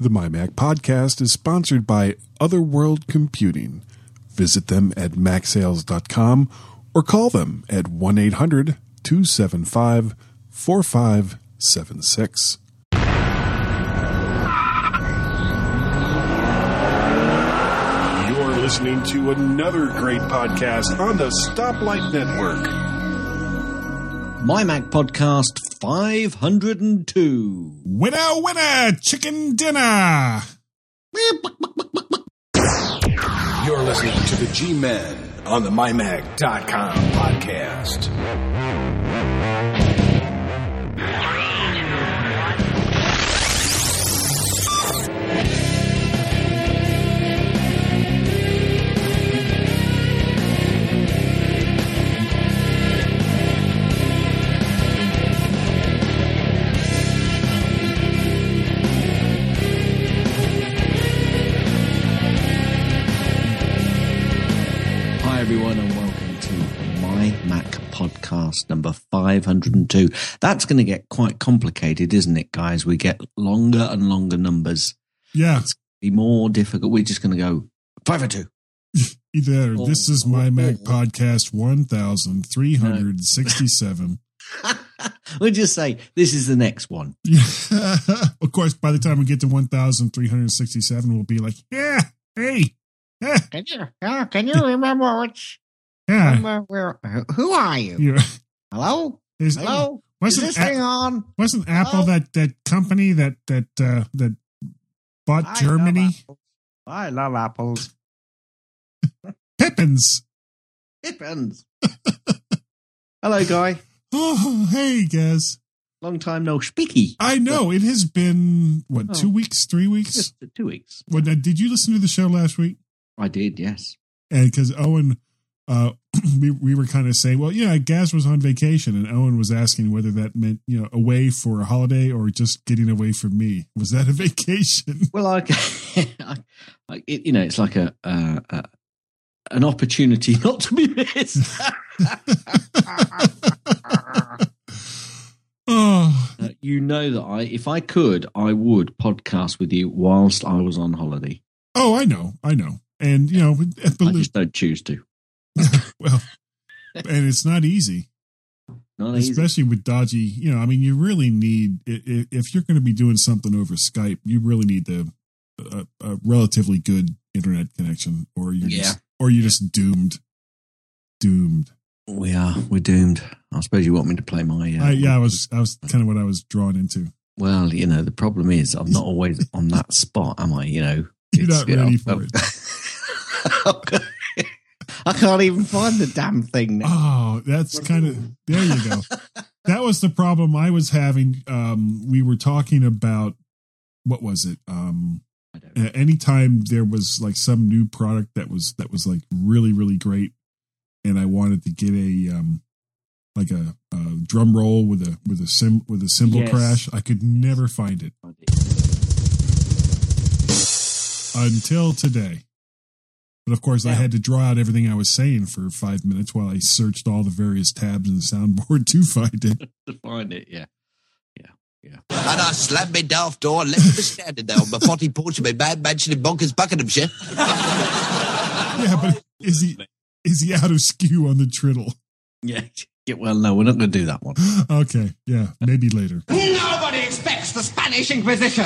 The MyMac podcast is sponsored by Otherworld Computing. Visit them at macsales.com or call them at 1 800 275 4576. You're listening to another great podcast on the Stoplight Network. My Mac Podcast 502. Winner, winner, chicken dinner. You're listening to the G Men on the MyMac.com podcast. Number 502. That's going to get quite complicated, isn't it, guys? We get longer and longer numbers. Yeah, It's Be more difficult. We're just going to go 502. either Oh, this is my oh, Mac oh. podcast 1367. we'll just say this is the next one. of course, by the time we get to 1367, we'll be like, yeah, hey, yeah, Can you can you remember which yeah. remember where who- who are you? You- Hello? is- Hello? Is Wasn't, this A- thing on? wasn't Apple Hello? that, that company that that uh, that bought I Germany? love. I love apples. Pippins. Pippins. Hello, Guy. Oh, hey, guys. Long time no speaky. I know it has been what Oh. two weeks, three weeks. Just two weeks. What, uh, did you listen to the show last week? I did, yes. and because Owen, uh, we we were kind of saying, well, yeah, Gaz was on vacation, and Owen was asking whether that meant you know away for a holiday or just getting away from me. Was that a vacation? Well, I, I, I it, you know, it's like a, uh, uh, an opportunity not to be missed. oh, you know that I, if I could, I would podcast with you whilst I was on holiday. oh, I know, I know, and you know, I just don't choose to. well, and it's not easy, Not easy. especially with dodgy. You know, I mean, you really need if you're going to be doing something over Skype, you really need the a, a relatively good internet connection, or you're Yeah. just, or you're just doomed, doomed. We are. We're doomed. I suppose you want me to play my. Uh, I, yeah, I was I was kind of what I was drawn into. Well, you know, the problem is I'm not always on that spot, am I? You know, You're It's- not ready for it. I can't even find the damn thing now. Oh, that's kind of there you go. That was the problem I was having. Um, we were talking about what was it? Um, I don't know. a- anytime there was like some new product that was that was like really really great, and I wanted to get a um, like a, a drum roll with a with a sim with a cymbal Yes. crash, I could never find it until today. But of course, I had to draw out everything I was saying for five minutes while I searched all the various tabs in the soundboard to find it. to find it. Yeah, Yeah, yeah. And I slammed my daft door and left him standing there on my potty porch of my bad mansion in Bonkers, Buckinghamshire. Yeah, but is he is he out of skew on the triddle? yeah. Yeah, well, no, we're not going to do that one. Okay, yeah, maybe later. Nobody expects the Spanish Inquisition.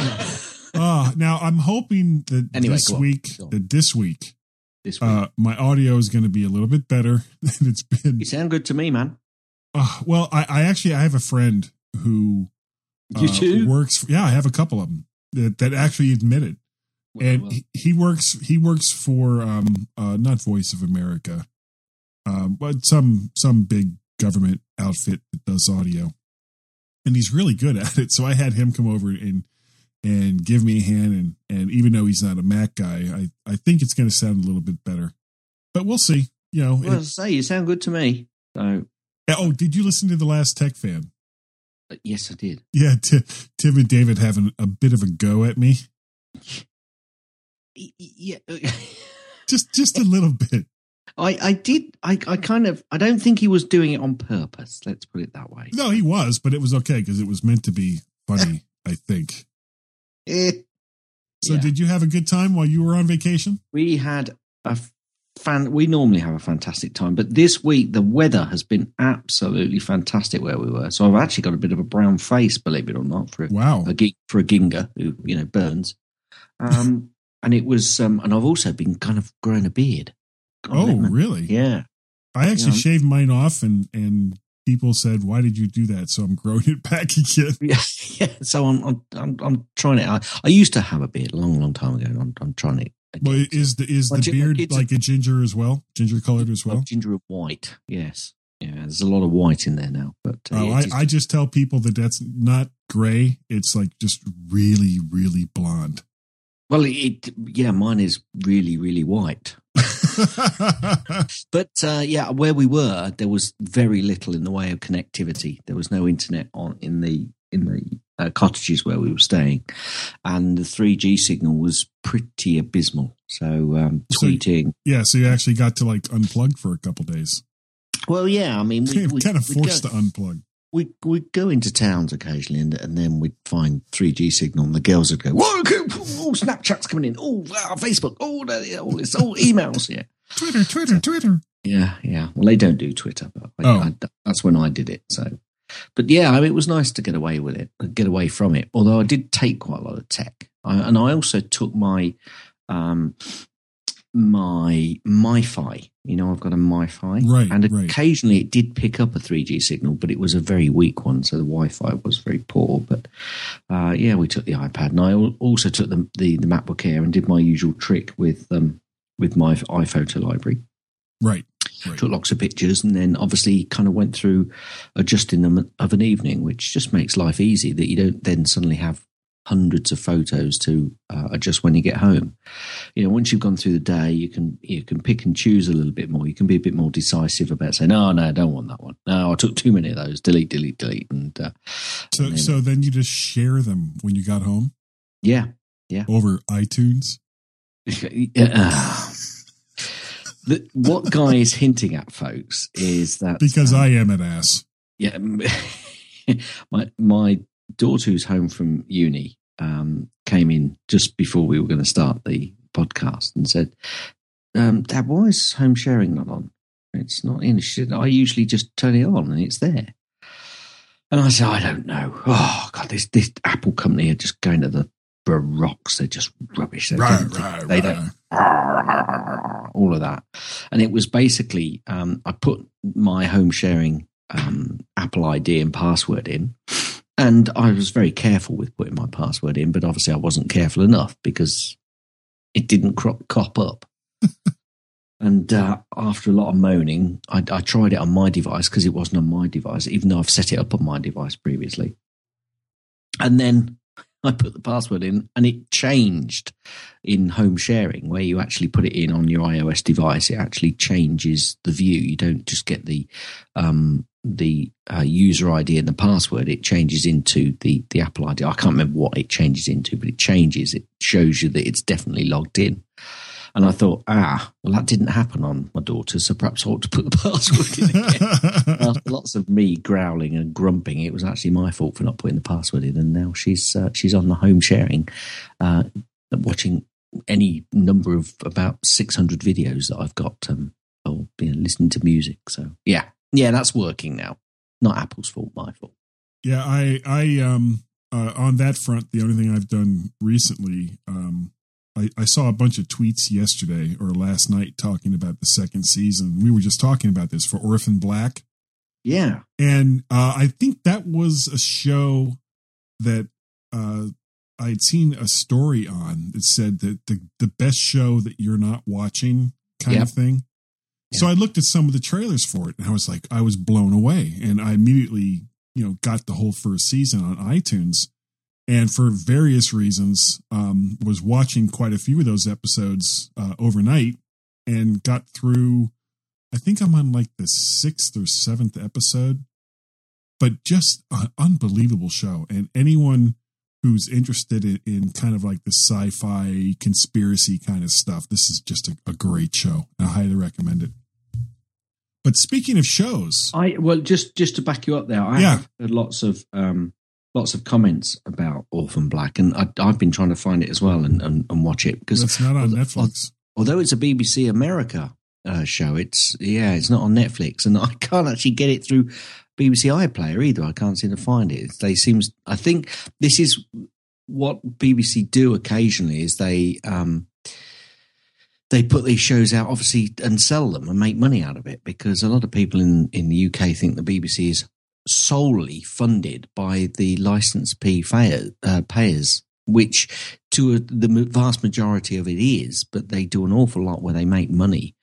Ah, now I'm hoping that Anyway, this go on, week, on. that this week, This week, uh, my audio is going to be a little bit better than it's been. you sound good to me, man. Uh, well, I, I actually I have a friend who You uh, do? works. Yeah, I have a couple of them that, that actually admit it. and Well, he, he works he works for um uh not voice of america um but some some big government outfit that does audio and he's really good at it so i had him come over and and give me a hand and and even though he's not a mac guy i i think it's going to sound a little bit better but we'll see you know well, it- I say you sound good to me. So, oh did you listen to the last tech fan uh, yes, I did. yeah Ti- tim and david having a bit of a go at me Yeah, just just a little bit I, I did. I, I kind of. I don't think he was doing it on purpose. Let's put it that way. no he was but it was okay because it was meant to be funny i think So Yeah. did you have a good time while you were on vacation? we had a fan. We normally have a fantastic time, but this week the weather has been absolutely fantastic where we were. So I've actually got a bit of a brown face, believe it or not, for a, Wow. a for a ginger who you know burns. Um, and it was, um, and I've also been kind of growing a beard. Oh, really? Yeah. I actually shaved mine off, and and people said, "Why did you do that?" So I'm growing it back again. Yeah, yeah. So I'm, I'm, I'm, I'm trying it. I, I used to have a beard a long, long time ago, I'm, I'm trying it. Well, is the is the beard like a ginger as well? Ginger colored as well? Ginger and white. Yes. Yeah. There's a lot of white in there now, but uh, Oh, I, I just tell people that that's not gray. It's like just really, really blonde. Well, it, yeah, mine is really, really white. But uh, yeah, where we were, there was very little in the way of connectivity. There was no internet on in the in the uh, cottages where we were staying, and the 3G signal was pretty abysmal. So um, So- tweeting. yeah, so you actually got to like unplug for a couple days. Well, yeah, I mean, we, we kind of forced to unplug. We we'd go into towns occasionally, and, and then we'd find 3G signal, and the girls would go, "Whoa, oh, Snapchat's coming in! Oh, wow, Facebook! Oh, the- all this, all emails!" Yeah, Twitter, Twitter, Twitter. yeah, yeah. Well, they don't do Twitter, but I, Oh. I, that's when I did it. So, but yeah, I mean, it was nice to get away with it, get away from it. Although I did take quite a lot of tech, I, and I also took my um my MiFi. You know, I've got a MiFi, Right, And right. occasionally it did pick up a 3G signal, but it was a very weak one, so the Wi-Fi was very poor. But uh, yeah, we took the iPad, and I also took the, the the MacBook Air and did my usual trick with um with my iPhoto library Right. Right. took lots of pictures and then obviously kind of went through adjusting them of an evening which just makes life easy that you don't then suddenly have hundreds of photos to uh, adjust when you get home. You know once you've gone through the day you can you can pick and choose a little bit more. You can be a bit more decisive about saying no no i don't want that one. No i took too many of those. Delete delete delete. And uh, So and then- so then you just share them when you got home? Yeah yeah. over iTunes. The, what guy is hinting at folks is that Because um, I am an ass. yeah my my daughter who's home from uni um came in just before we were going to start the podcast and said um dad why is home sharing not on? It's not in. Said i usually just turn it on and it's there. And i said i don't know. Oh god this this apple company are just going to the rocks they're just rubbish. They don't, they don't all of that. And it was basically, um, I put my home sharing um, Apple ID and password in. And I was very careful with putting my password in, but obviously I wasn't careful enough because it didn't crop, cop up. and uh, after a lot of moaning, I, I tried it on my device because it wasn't on my device, even though I've set it up on my device previously. And then I put the password in and it changed in home sharing where you actually put it in on your iOS device. It actually changes the view. You don't just get the um, the uh, user ID and the password. It changes into the the Apple ID. I can't remember what it changes into, but it changes. It shows you that it's definitely logged in. And I thought, ah, well, that didn't happen on my daughter, so perhaps I ought to put the password in again. After lots of me growling and grumping, it was actually my fault for not putting the password in. And now she's uh, she's on the home sharing, uh, watching any number of about six hundred videos that I've got, um, or you know, listening to music. So yeah, yeah, that's working now. Not Apple's fault, my fault. Yeah, I I um uh, on that front, the only thing I've done recently, um, I, I saw a bunch of tweets yesterday or last night talking about the second season. We were just talking about this for Orphan Black, Yeah, and uh, I think that was a show that uh, I'd seen a story on that said that the the best show that you're not watching kind Yep. of thing. So I looked at some of the trailers for it, and I was like, I was blown away, and I immediately, you know, got the whole first season on iTunes, and for various reasons, um, was watching quite a few of those episodes uh, overnight, and got through. I think I'm on like the sixth or seventh episode, but just an unbelievable show, and anyone who's interested in, in kind of like the sci-fi conspiracy kind of stuff, this is just a, a great show. I highly recommend it. But speaking of shows, I well just just to back you up there, I Yeah. have heard lots of um, lots of comments about Orphan Black, and I, I've been trying to find it as well and, and, and watch it because It's not on although- Netflix. although it's a BBC America uh, show, it's yeah, it's not on Netflix, and I can't actually get it through BBC iPlayer either. I can't seem to find it. They seems I think this is what BBC do occasionally is they um, they put these shows out obviously and sell them and make money out of it because a lot of people in in the UK think the BBC is solely funded by the license fayer, uh, payers, which to the vast majority of it is, but they do an awful lot where they make money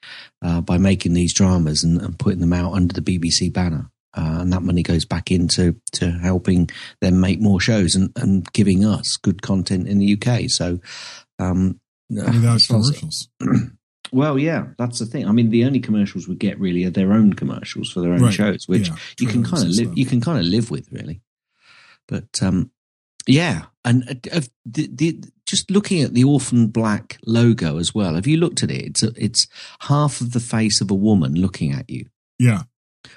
uh, by making these dramas and, and putting them out under the BBC banner. Uh, and that money goes back into to helping them make more shows and, and giving us good content in the UK. So, um, Without as far as- commercials. well, yeah, that's the thing. I mean, the only commercials we get really are their own commercials for their own Right, shows, which yeah, you can kind of live. You can kind of live with, really. But um, yeah, and uh, the, the, just looking at the Orphan Black logo as well. Have you looked at it? It's a, it's half of the face of a woman looking at you, Yeah.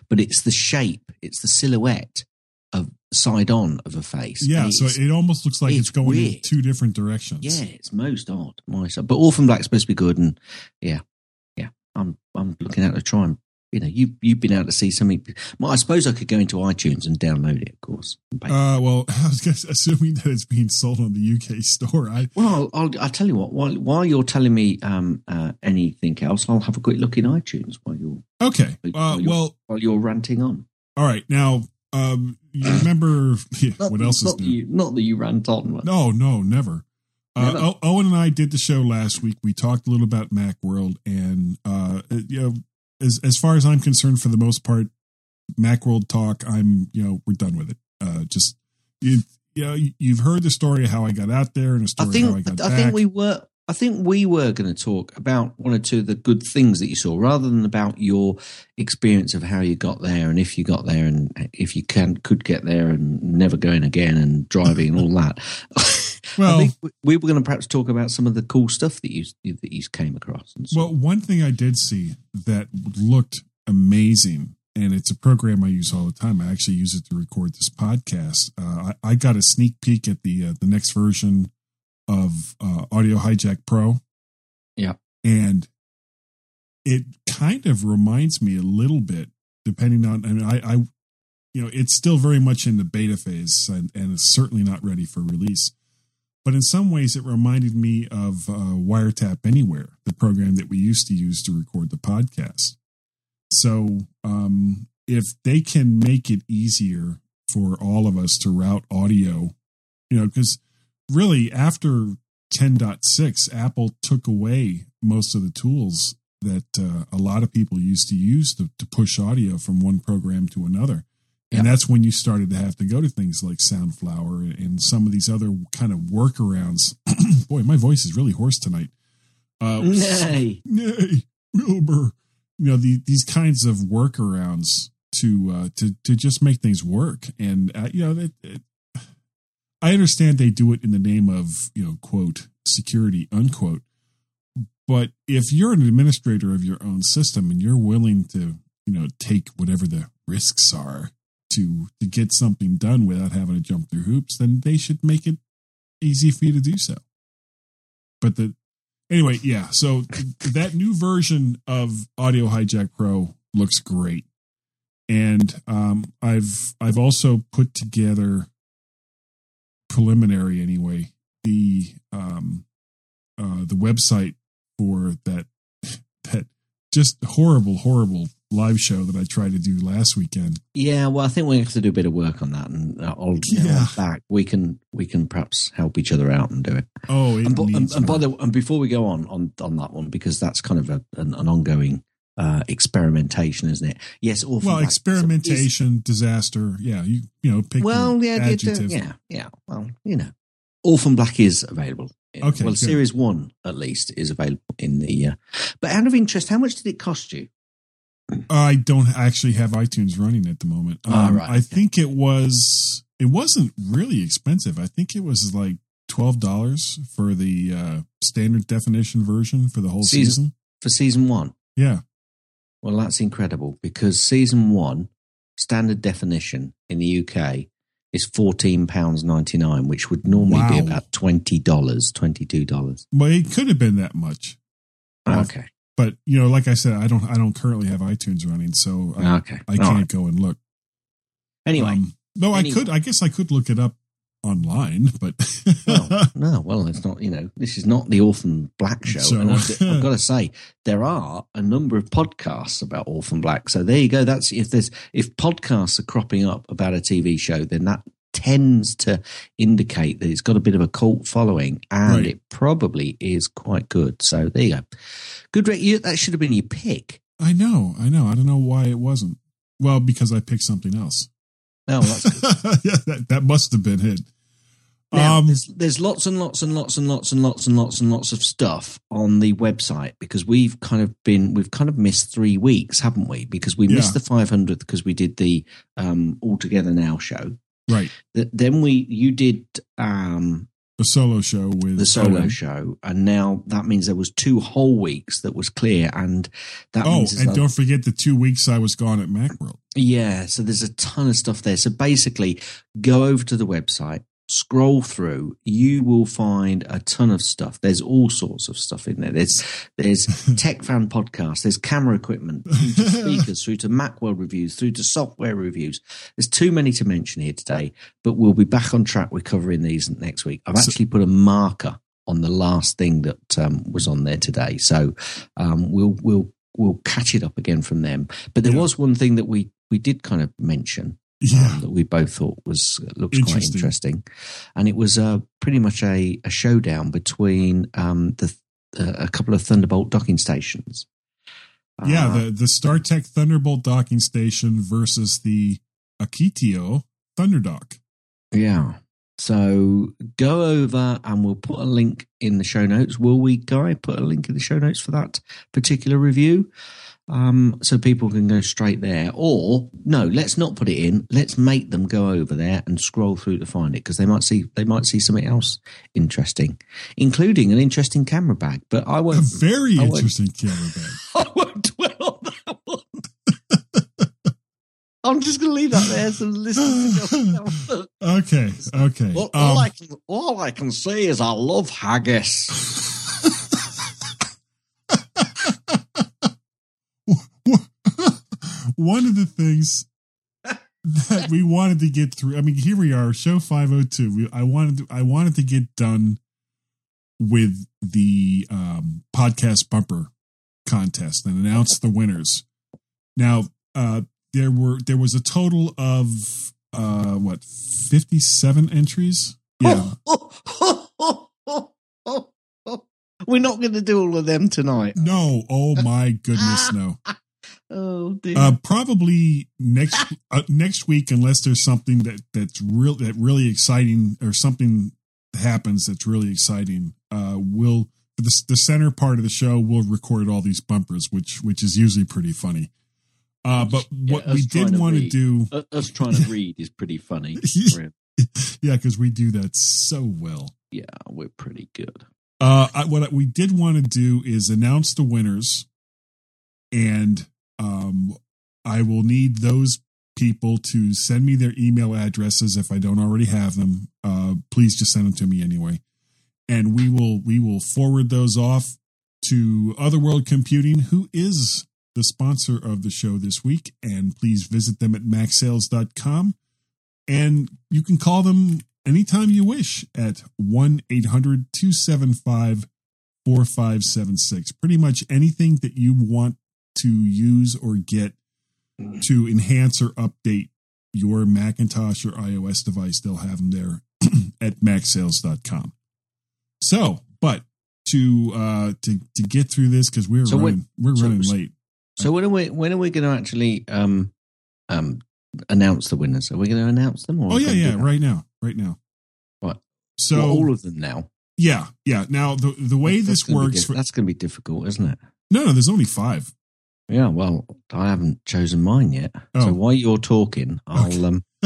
But it's the shape, it's the silhouette of side on of a face. Yeah. So it almost looks like it's, it's going in two different directions. Yeah, it's most odd. My side. But Orphan Black's supposed to be good, and yeah, yeah. I'm I'm looking out to try and you know you you've been able to see something. Well, I suppose I could go into iTunes and download it, of course. Uh, well, I was guess, assuming that it's being sold on the UK store. I well, I'll, I'll I'll tell you what. While while you're telling me um uh, anything else, I'll have a quick look in iTunes while you're okay. Uh, While you're- well, while you're ranting on. all right. Now, um, you remember yeah, Not, what else is not that new? you not that you rant on. but- No, no, never. Uh, Owen and I did the show last week. We talked a little about Macworld, and uh, you know, as as far as I'm concerned, for the most part, Macworld talk. I'm you know we're done with it. Uh, just you, you know, you- you've heard the story of how I got out there and the I story of how I think got I back. think we were I think we were going to talk about one or two of the good things that you saw, rather than about your experience of how you got there and if you got there and if you can could get there and never going again and driving and all that. Well- I think we- we were going to perhaps talk about some of the cool stuff that you that you came across. Well, one thing I did see that looked amazing, and it's a program I use all the time. I actually use it to record this podcast. Uh, I, I got a sneak peek at the uh, the next version of uh, Audio Hijack Pro. Yeah. and it kind of reminds me a little bit, depending on. I mean, I, I you know, it's still very much in the beta phase, and, and it's certainly not ready for release but in some ways it reminded me of uh, wiretap anywhere the program that we used to use to record the podcast so um, if they can make it easier for all of us to route audio you know because really after 10.6 apple took away most of the tools that uh, a lot of people used to use to, to push audio from one program to another and Yeah. that's when you started to have to go to things like Soundflower and some of these other kind of workarounds. Boy, my voice is really hoarse tonight. Uh, Nay. nay, Wilbur. You know the, these kinds of workarounds to uh, to to just make things work, and uh, you know, it, it, I understand they do it in the name of you know quote security unquote. But if you're an administrator of your own system and you're willing to you know take whatever the risks are to to get something done without having to jump through hoops, then they should make it easy for you to do so. But the anyway, yeah. So that new version of Audio Hijack Pro looks great, and um, I've I've also put together preliminary anyway the um, uh, the website for that that just horrible horrible live show that I tried to do last weekend. Yeah, well, I think we have to do a bit of work on that, and uh, I'll Yeah. yeah. back. We can we can perhaps help each other out and do it. Oh, it and, and, and by the and before we go on on on that one because that's kind of a, an, an ongoing uh, experimentation, isn't it? Yes, Orphan well, experimentation, disaster. Yeah, you you know pick well, yeah, adjective. yeah, yeah. Well, you know, Orphan Black is available. Okay, Well, good. series one at least is available in the. Uh, but out of interest, how much did it cost you? I don't actually have iTunes running at the moment. Um, Ah, right, I okay. think it was. It wasn't really expensive. I think it was like twelve dollars for the uh, standard definition version for the whole Season- season. For season one, Yeah, Well, that's incredible because season one, standard definition in the UK, is fourteen pounds ninety nine, which would normally be about twenty dollars, twenty two dollars. Well, it could have been that much, Wow. Okay, but you know, like I said, I don't I don't currently have iTunes running, so I, okay. I can't right. go and look. Anyway, Um, no, I could. I guess I could look it up online, but well, no, well, it's not. You know, this is not the Orphan Black show. So- and I've, I've got to say, there are a number of podcasts about Orphan Black. So there you go. That's if there's if podcasts are cropping up about a TV show, then that tends to indicate that it's got a bit of a cult following, and Right. it probably is quite good. So there you go. Good. You, that should have been your pick. I know, I know. I don't know why it wasn't. Well, because I picked something else. Oh, yeah, that, that must have been it. Now, Um, there's, there's lots and lots and lots and lots and lots and lots and lots of stuff on the website because we've kind of been we've kind of missed three weeks, haven't we? Because we missed the 500th because we did the um, All Together Now show. right, Then we you did um, the solo show with the solo Owen. show, and now that means there was two whole weeks that was clear, and that Oh, and don't forget the two weeks I was gone at Macworld. Yeah, so there's a ton of stuff there. So basically, go over to the website, scroll through. You will find a ton of stuff. There's all sorts of stuff in there. There's there's tech fan podcasts. There's camera equipment, speakers, through to Macworld reviews, through to software reviews. There's too many to mention here today, but we'll be back on track with covering these next week. I've actually put a marker on the last thing that um, was on there today, so um, we'll we'll we'll catch it up again from them. But there Yeah. was one thing that we we did kind of mention Yeah, um, that we both thought was looks quite Interesting. and it was uh, pretty much a, a showdown between um, the uh, a couple of Thunderbolt docking stations. yeah. Uh, The the StarTech Thunderbolt docking station versus the Akitio Thunderdock. yeah. So go over and we'll put a link in the show notes. Will we, Guy? Put a link in the show notes for that particular review. Um, so people can go straight there. Or no, let's not put it in. Let's make them go over there and scroll through to find it because they might see they might see something else interesting, including an interesting camera bag. But I won't. very I won't- interesting camera bag. I won't dwell on that one. I'm just going to leave that there so the listeners can go have a look. Okay, okay. All, all Um, I can, all I can say is I love haggis. one of the things that we wanted to get through. I mean, here we are, show five hundred two. We, I wanted to, I wanted to get done with the um, podcast bumper contest and announce the winners. Now, uh, there were there was a total of uh, what fifty seven entries. Yeah, We're not going to do all of them tonight. no, oh my goodness, no. Oh. Uh, probably next uh, next week, unless there's something that that's real that really exciting or something happens that's really exciting. Uh, we'll the, the center part of the show we'll record all these bumpers, which which is usually pretty funny. Uh, but Yeah, what we did want to do, Us trying to read is pretty funny. Yeah, because we do that so well. yeah, we're pretty good. Uh, I, what we did want to do is announce the winners, and um, I will need those people to send me their email addresses if I don't already have them. Uh, please just send them to me anyway, and we will we will forward those off to Otherworld Computing, who is the sponsor of the show this week. And please visit them at macsales.com. And you can call them anytime you wish at 1 800 275 4576. Pretty much anything that you want to use or get to enhance or update your Macintosh or iOS device, they'll have them there at macsales.com. So, but to uh to to get through this because we're So running we're so- running late. So when are we when are we going to actually um um announce the winners? Are we going to announce them? Or Oh yeah, yeah, right now, right now. Right. So Well, all of them now. yeah, yeah. Now the the way That's this be works diff- for that's going to be difficult, isn't it? no, no. There's only five. Yeah. Well, I haven't chosen mine yet. Oh. So while you're talking, I'll um.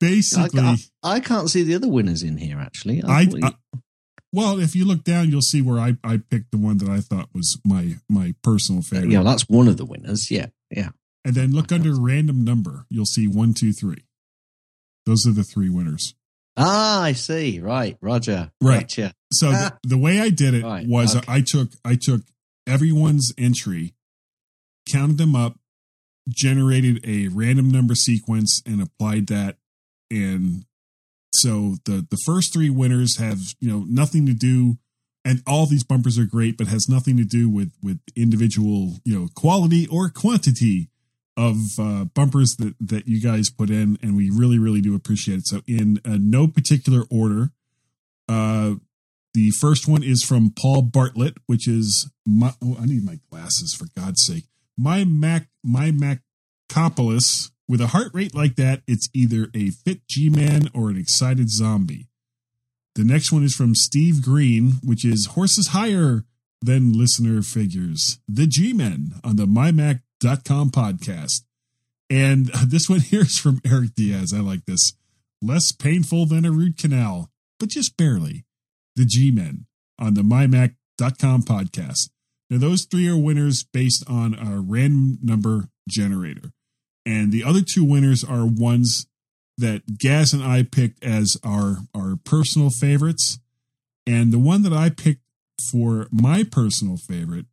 Basically, I, I can't see the other winners in here. Actually, I, I well, if you look down, you'll see where I I picked the one that I thought was my my personal favorite. yeah, that's one of the winners. Yeah, yeah. and then look under random number. You'll see one, two, three. Those are the three winners. Ah, I see. Right, Roger. Right. Gotcha. So the, the way I did it Right, was okay. I took I took everyone's entry, counted them up, generated a random number sequence, and applied that. And so the the first three winners have you know nothing to do, and all these bumpers are great, but has nothing to do with with individual you know quality or quantity of uh, bumpers that that you guys put in, and we really really do appreciate it. So in uh, no particular order. Uh, the first one is from Paul Bartlett, which is my. Oh, I need my glasses for God's sake. My Mac, my Macopolis. With a heart rate like that, it's either a fit G-man or an excited zombie. The next one is from Steve Green, which is horses higher than listener figures. The G-men on the mymac.com podcast. And this one here is from Eric Diaz. I like this. Less painful than a root canal, but just barely the G Men on the mymac.com podcast. Now, those three are winners based on a random number generator. And the other two winners are ones that Gaz and I picked as our, our personal favorites. And the one that I picked for my personal favorite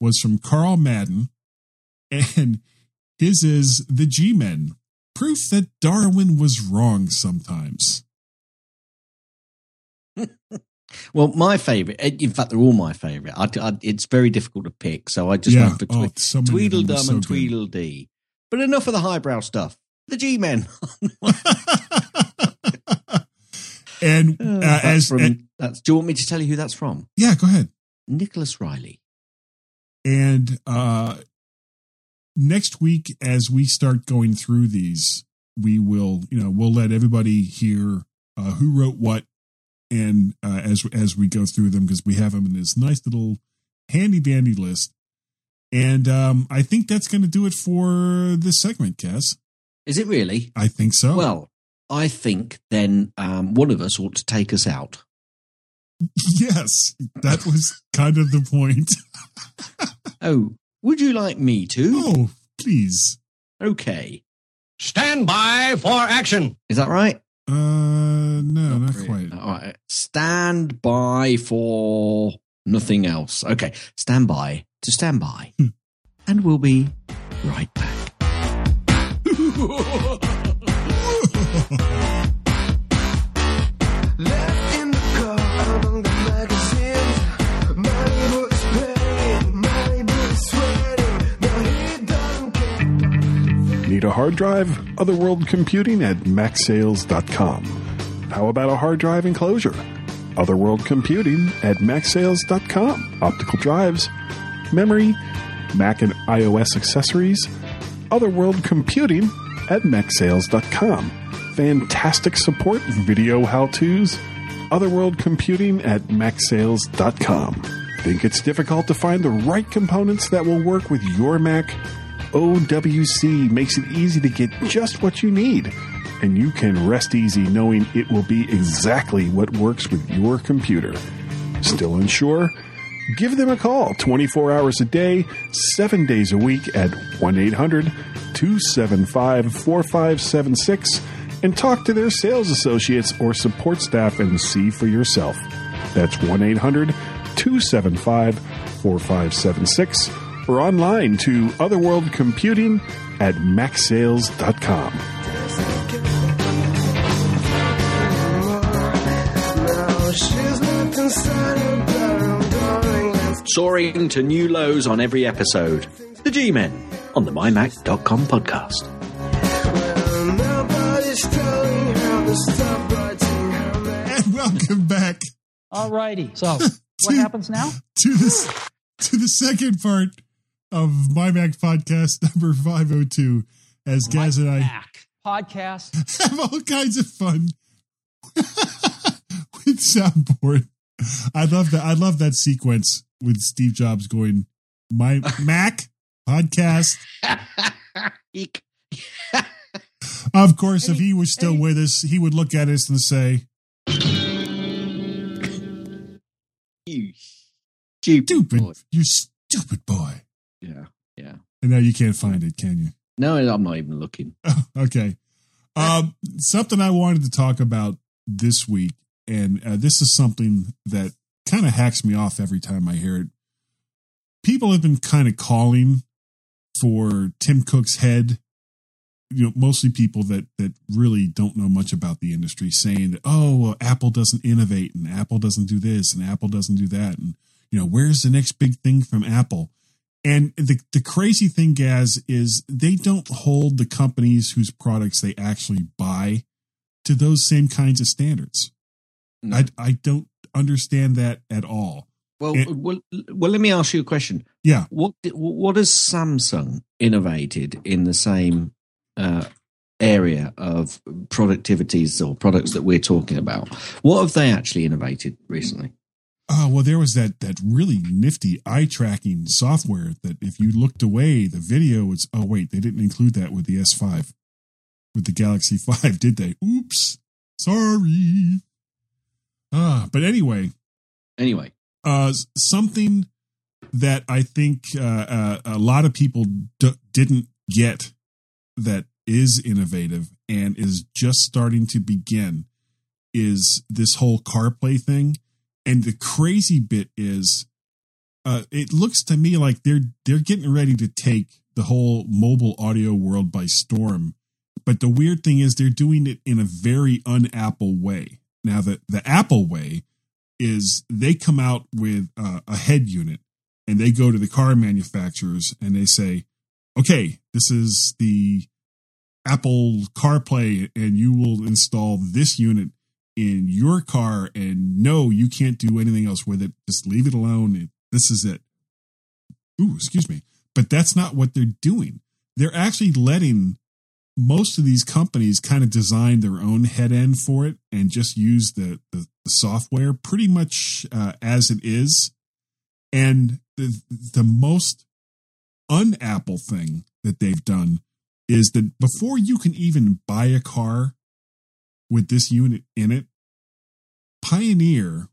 was from Carl Madden. And his is the G Men proof that Darwin was wrong sometimes. Well, my favorite, in fact, they're all my favorite. I, I, it's very difficult to pick, so I just Yeah. went for Oh, so of them are Tweedledum so and good. Tweedledee. But enough of the highbrow stuff. The G Men. and uh, as from, and- that's, do you want me to tell you who that's from? yeah, go ahead. Nicholas Riley. And uh, next week, as we start going through these, we will, you know, we'll let everybody hear uh, who wrote what, and uh, as as we go through them because we have them in this nice little handy dandy list. And um, I think that's going to do it for this segment, Cass. Is it really? I think so. Well, I think then um, one of us ought to take us out. yes, that was kind of the point. Oh, would you like me to? Oh, please. Okay. Stand by for action. Is that right? Uh, no, not, really. quite. All right. Stand by for nothing else. Okay. Stand by to stand by. Hmm. and we'll be right back. Need a hard drive? Otherworld Computing at MacSales.com. How about a hard drive enclosure? Otherworld Computing at MacSales.com. Optical drives, memory, Mac and iOS accessories. Otherworld Computing at MacSales.com. Fantastic support, video how to's. Otherworld Computing at MacSales.com. Think it's difficult to find the right components that will work with your Mac? OWC makes it easy to get just what you need, and you can rest easy knowing it will be exactly what works with your computer. Still unsure? Give them a call 24 hours a day, 7 days a week at 1 800 275 4576 and talk to their sales associates or support staff and see for yourself. That's 1 800 275 4576 or online to Otherworld Computing at MacSales.com. Now she's locked inside her bedroom, darling. Let's Soaring to new lows on every episode. The G Men on the mymac.com podcast. well, nobody's telling her to stop writing her mail. And welcome back Alrighty. So what happens now? to this to the second part of my Mac podcast number 502 as Gaz and I Back. Podcast. have all kinds of fun with soundboard. I love that. I love that sequence with Steve Jobs going, "My Mac podcast." Of course, if he was still with us, he would look at us and say, You stupid. "Stupid, boy. you stupid boy." Yeah, yeah. And now you can't find it, can you? No, I'm not even looking. okay. Um, something I wanted to talk about this week, and uh, this is something that kind of hacks me off every time I hear it. People have been kind of calling for Tim Cook's head. You know, mostly people that that really don't know much about the industry, saying that oh, well, Apple doesn't innovate, and Apple doesn't do this, and Apple doesn't do that, and you know, where's the next big thing from Apple? And the the crazy thing, Gaz, is they don't hold the companies whose products they actually buy to those same kinds of standards. No. I I don't understand that at all. Well, It- well, well, let me ask you a question. Yeah, What what has Samsung innovated in the same uh, area of productivities or products that we're talking about? What have they actually innovated recently? Oh well, there was that that really nifty eye tracking software that if you looked away, the video was. Oh wait, they didn't include that with the S five, with the Galaxy Five, did they? Oops, sorry. Ah, but anyway, Anyway, uh, something that I think uh, uh, a lot of people d- didn't get that is innovative and is just starting to begin is this whole CarPlay thing. And the crazy bit is, uh, it looks to me like they're they're getting ready to take the whole mobile audio world by storm. But the weird thing is, they're doing it in a very un-Apple way. Now, the the Apple way is they come out with uh, a head unit and they go to the car manufacturers and they say, okay, this is the Apple CarPlay, and you will install this unit in your car. And no, you can't do anything else with it. Just leave it alone. This is it. Ooh, excuse me. But that's not what they're doing. They're actually letting most of these companies kind of design their own head end for it and just use the, the, the software pretty much uh, as it is. And the, the most un-Apple thing that they've done is that before you can even buy a car with this unit in it, Pioneer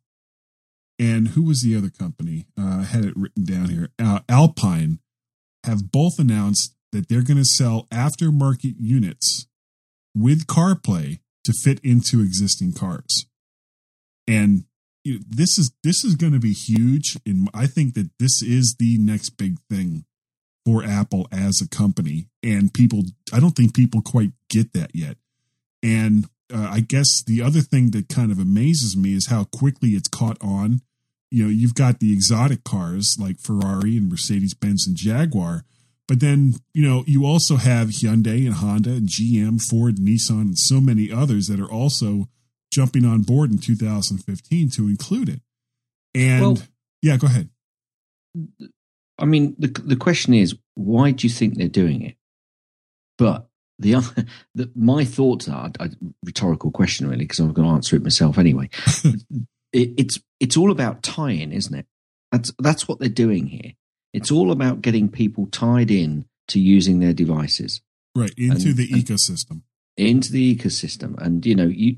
and who was the other company? Uh, I had it written down here. Uh, Alpine have both announced that they're going to sell aftermarket units with CarPlay to fit into existing cars. And you know, this is this is going to be huge and I think that this is the next big thing for Apple as a company and people I don't think people quite get that yet. And uh, I guess the other thing that kind of amazes me is how quickly it's caught on. You know, you've got the exotic cars like Ferrari and Mercedes Benz and Jaguar, but then, you know, you also have Hyundai and Honda and GM, Ford, Nissan, and so many others that are also jumping on board in 2015 to include it. And Well- yeah, go ahead. I mean, the the question is, why do you think they're doing it? But the other, the, my thoughts are a rhetorical question, really, because I'm going to answer it myself anyway. it, it's it's all about tying in isn't it? That's that's what they're doing here. It's all about getting people tied in to using their devices Right, into And- the ecosystem. into the ecosystem. And you know, you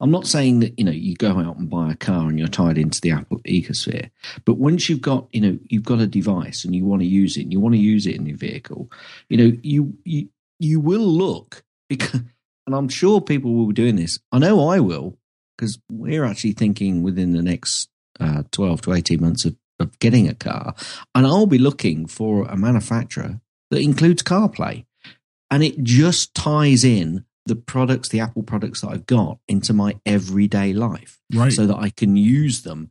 I'm not saying that you know you go out and buy a car and you're tied into the Apple ecosphere, but once you've got you know you've got a device and you want to use it, and you want to use it in your vehicle, you know you you you will look because, and I'm sure people will be doing this. I know I will because we're actually thinking within the next uh, 12 to 18 months of, of getting a car, and I'll be looking for a manufacturer that includes CarPlay and it just ties in the products, the Apple products that I've got into my everyday life Right. so that I can use them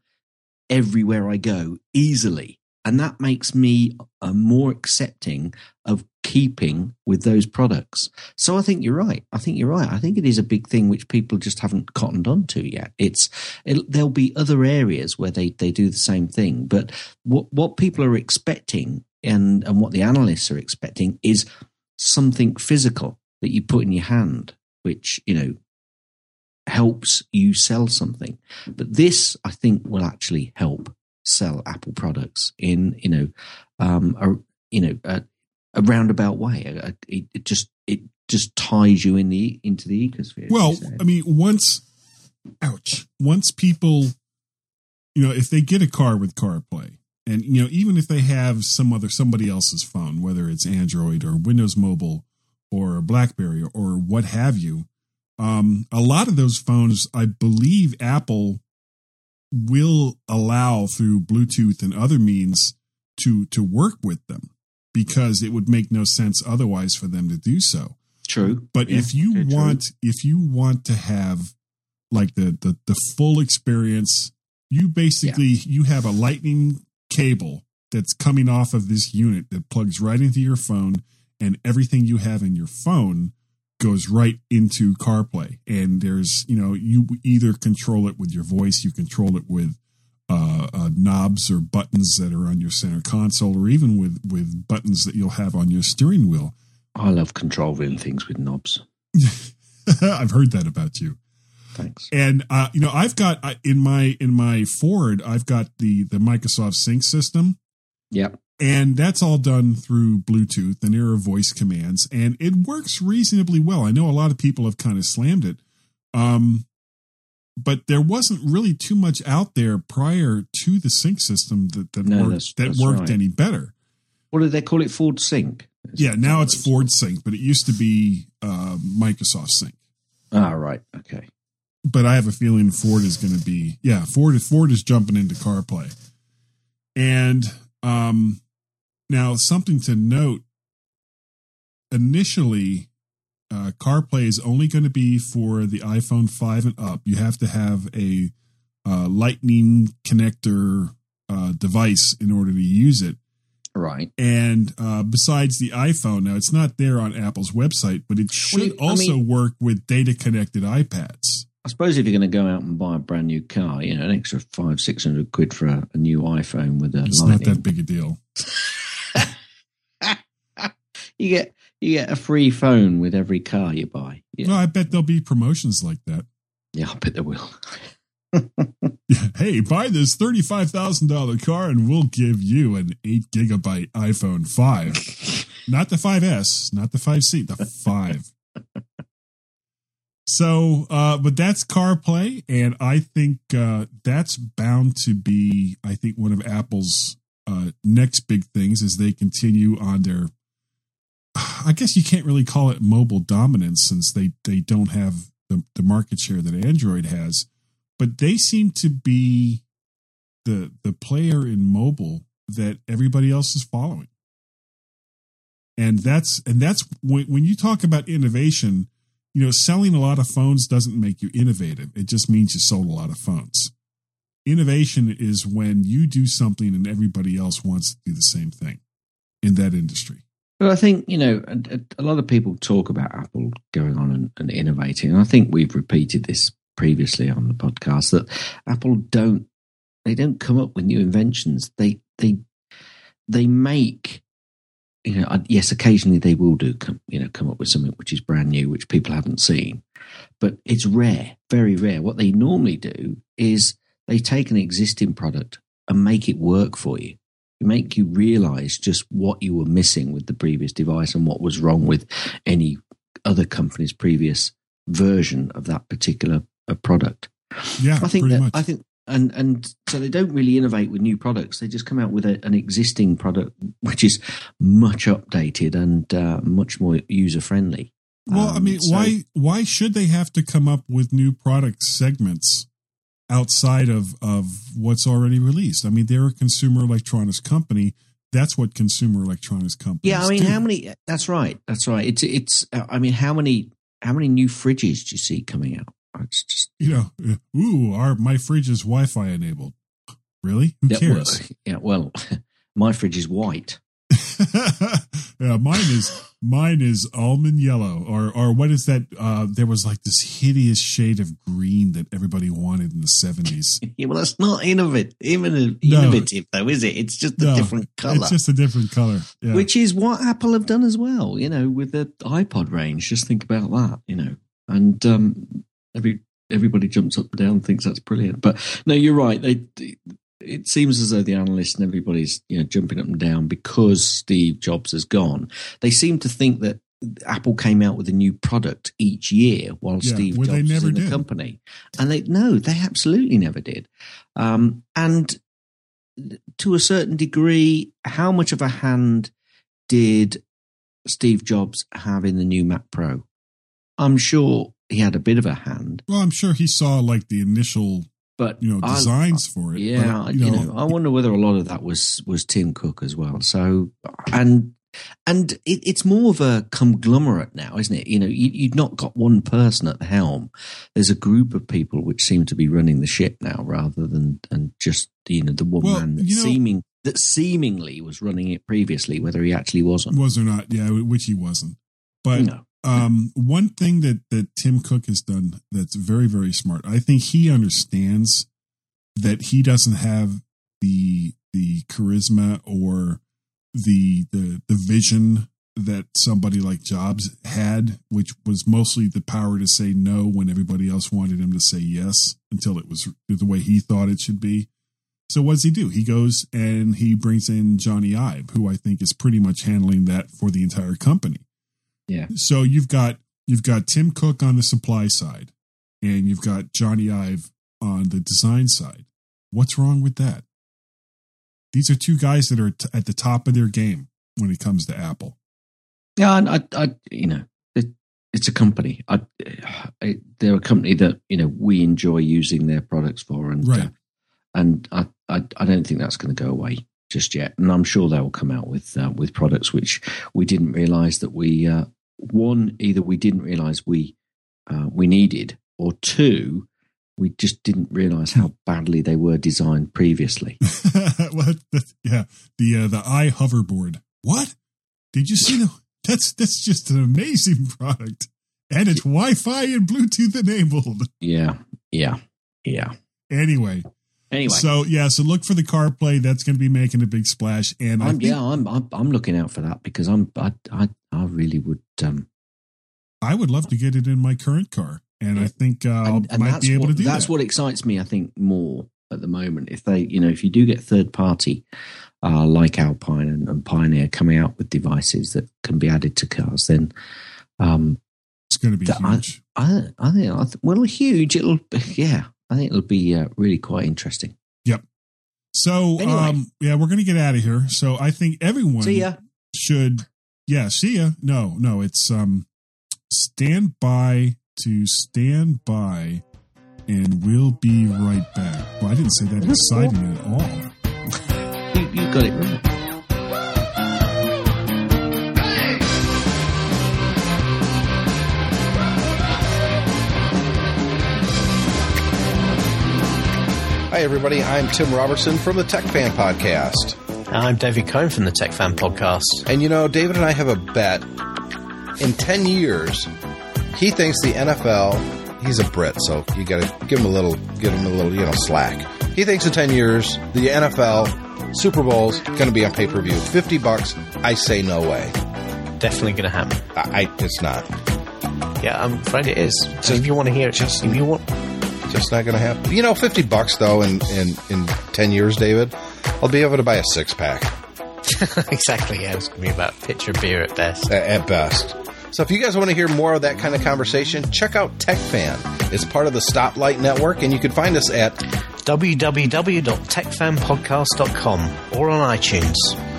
everywhere I go easily. And that makes me uh, more accepting of keeping with those products. So I think you're right. I think you're right. I think it is a big thing which people just haven't cottoned on to yet. It's it, there'll be other areas where they, they do the same thing, but what what people are expecting and and what the analysts are expecting is something physical that you put in your hand, which you know helps you sell something. But this, I think, will actually help sell Apple products in you know um, a you know a, a roundabout way. It, it just it just ties you in the into the ecosphere. Well. I mean, once, ouch, once people, you know, if they get a car with CarPlay, and you know, even if they have some other somebody else's phone, whether it's Android or Windows Mobile or a BlackBerry or what have you. Um, a lot of those phones, I believe, Apple will allow through Bluetooth and other means to to work with them because it would make no sense otherwise for them to do so. True. But Yeah, if you okay, true. want if you want to have like the the, the full experience, you basically you have a lightning cable that's coming off of this unit that plugs right into your phone and everything you have in your phone goes right into CarPlay. And there's, you know, you either control it with your voice, you control it with knobs or buttons that are on your center console, or even with with buttons that you'll have on your steering wheel. I love controlling things with knobs. I've heard that about you. Thanks. And uh, you know, I've got uh, in my in my Ford, I've got the the Microsoft Sync system, Yep. and that's all done through Bluetooth, and there are voice commands, and it works reasonably well. I know a lot of people have kind of slammed it, um, but there wasn't really too much out there prior to the Sync system that that No, worked that's- that that's worked right. any better. What do they call it? Ford Sync. Yeah, now it's? Ford Sync, but it used to be uh, Microsoft Sync. Ah, right. Okay. but I have a feeling Ford is going to be yeah Ford Ford is jumping into CarPlay, and um, now something to note. Initially, uh, CarPlay is only going to be for the iPhone five and up. You have to have a uh, Lightning connector uh, device in order to use it. Right. And uh, besides the iPhone, now it's not there on Apple's website, but it should Well, I also mean- work with data connected iPads. I suppose if you're going to go out and buy a brand new car, you know, an extra five, six hundred quid for a, a new iPhone with a It's lightning, not that big a deal. you get you get a free phone with every car you buy. Yeah, No, I bet there'll be promotions like that. yeah I bet there will. Hey, buy this thirty-five thousand dollar car, and we'll give you an eight gigabyte iPhone five, not the 5S, not the 5C, the five. So, uh, but that's CarPlay, and I think uh, that's bound to be, I think, one of Apple's uh, next big things as they continue on their. I guess you can't really call it mobile dominance since they they don't have the, the market share that Android has, but they seem to be the the player in mobile that everybody else is following. And that's and that's when when you talk about innovation, you know, selling a lot of phones doesn't make you innovative. It just means you sold a lot of phones. Innovation is when you do something and everybody else wants to do the same thing in that industry. Well, I think you know a, a lot of people talk about Apple going on and, and innovating, and I think we've repeated this previously on the podcast that Apple don't they don't come up with new inventions. They they they make you know yes occasionally they will do come, you know come up with something which is brand new which people haven't seen, but it's rare, very rare. What they normally do is they take an existing product and make it work for you make you realize just what you were missing with the previous device and what was wrong with any other company's previous version of that particular uh, product. Yeah, I think that much. I think and and so they don't really innovate with new products. They just come out with a, an existing product which is much updated and uh, much more user friendly. Well, I mean, why why should they have to come up with new product segments outside of of what's already released? I mean, they're a consumer electronics company. That's what consumer electronics companies. Yeah, I mean, do. how many? That's right. That's right. It's it's. I mean, how many? How many new fridges do you see coming out? It's just you know, ooh, our my fridge is Wi-Fi enabled. Really? Who cares? Well, yeah, well, my fridge is white. yeah, mine is mine is almond yellow, or or what is that? Uh, there was like this hideous shade of green that everybody wanted in the seventies. Yeah, well, that's not innovative, even No. innovative though, is it? It's just a No, different color, It's just a different color. Yeah. which is what Apple have done as well. You know, with the iPod range. Just think about that. You know, and um, every everybody jumps up and down and thinks that's brilliant. But no, you're right. They. It seems as though the analysts and everybody's you know jumping up and down because Steve Jobs has gone. They seem to think that Apple came out with a new product each year while Yeah, Steve Jobs they was in the did. company, and they no, they absolutely never did. Um, and to a certain degree, how much of a hand did Steve Jobs have in the new Mac Pro? I'm sure he had a bit of a hand, Well, I'm sure he saw like the initial, but you know, I- designs for it. Yeah, but, you, know, I wonder whether a lot of that was was Tim Cook as well. So, and and it, it's more of a conglomerate now, isn't it? You know, you, you've not got one person at the helm. There's a group of people which seem to be running the ship now, rather than and just you know the one Well, man that you know- seeming that seemingly was running it previously, whether he actually wasn't. was or not. Yeah, which he wasn't. But no, um, one thing that that Tim Cook has done that's very very smart. I think he understands that he doesn't have the the charisma or the the the vision that somebody like Jobs had, which was mostly the power to say no when everybody else wanted him to say yes until it was the way he thought it should be. So what does he do? He goes and he brings in Jony Ive, who I think is pretty much handling that for the entire company. Yeah, So you've got you've got Tim Cook on the supply side, and you've got Jony Ive on the design side. What's wrong with that? These are two guys that are t- at the top of their game when it comes to Apple. yeah. And I, I, you know, it, it's a company. I, I, they're a company that you know we enjoy using their products for, and Right. uh, and I, I, I don't think that's going to go away just yet. And I'm sure they will come out with uh, with products which we didn't realise that we uh, one either we didn't realise we uh, we needed, or two we just didn't realise how badly they were designed previously. The, yeah, the uh, the i hoverboard. What? Did you see the? That's that's just an amazing product, and it's Wi-Fi and Bluetooth enabled. yeah, yeah, yeah. Anyway, Anyway, so yeah, so look for the CarPlay. That's going to be making a big splash, and I'm, think yeah, I'm, I'm I'm looking out for that because I'm I I, I really would um I would love to get it in my current car, and I think uh, I and, and might that's be able what, to do that's that. what excites me. I think more at the moment. If they, you know, if you do get third party uh, like Alpine and, and Pioneer coming out with devices that can be added to cars, then um, it's going to be that- I- huge. I I think I th- well huge. It'll yeah, I think it'll be uh, really quite interesting. Yep. So Anyway. um, yeah, we're going to get out of here. So I think everyone should yeah see ya. No, no, it's um stand by to stand by, and we'll be right back. Well, I didn't say that exciting at all. You, you got it right. Hi, everybody. I'm Tim Robertson from the Tech Fan Podcast. I'm David Cohn from the Tech Fan Podcast. And you know, David and I have a bet. In 10 years, he thinks the NFL, he's a Brit, so you got to give him a little, give him a little, you know, slack. He thinks in 10 years, the NFL Super Bowl's going to be on pay per view. 50 bucks. I say no way. Definitely going to happen. I, I, it's not. Yeah, I'm afraid it is. So if you want to hear it, just if you want, Just not going to happen. You know, 50 bucks, though, in, in, in 10 years, David, I'll be able to buy a six pack exactly. Yeah, it's going to be about pitcher beer at best. at, at best. So if you guys want to hear more of that kind of conversation, check out TechFan. It's part of the Stoplight Network, and you can find us at www.techfanpodcast.com or on iTunes.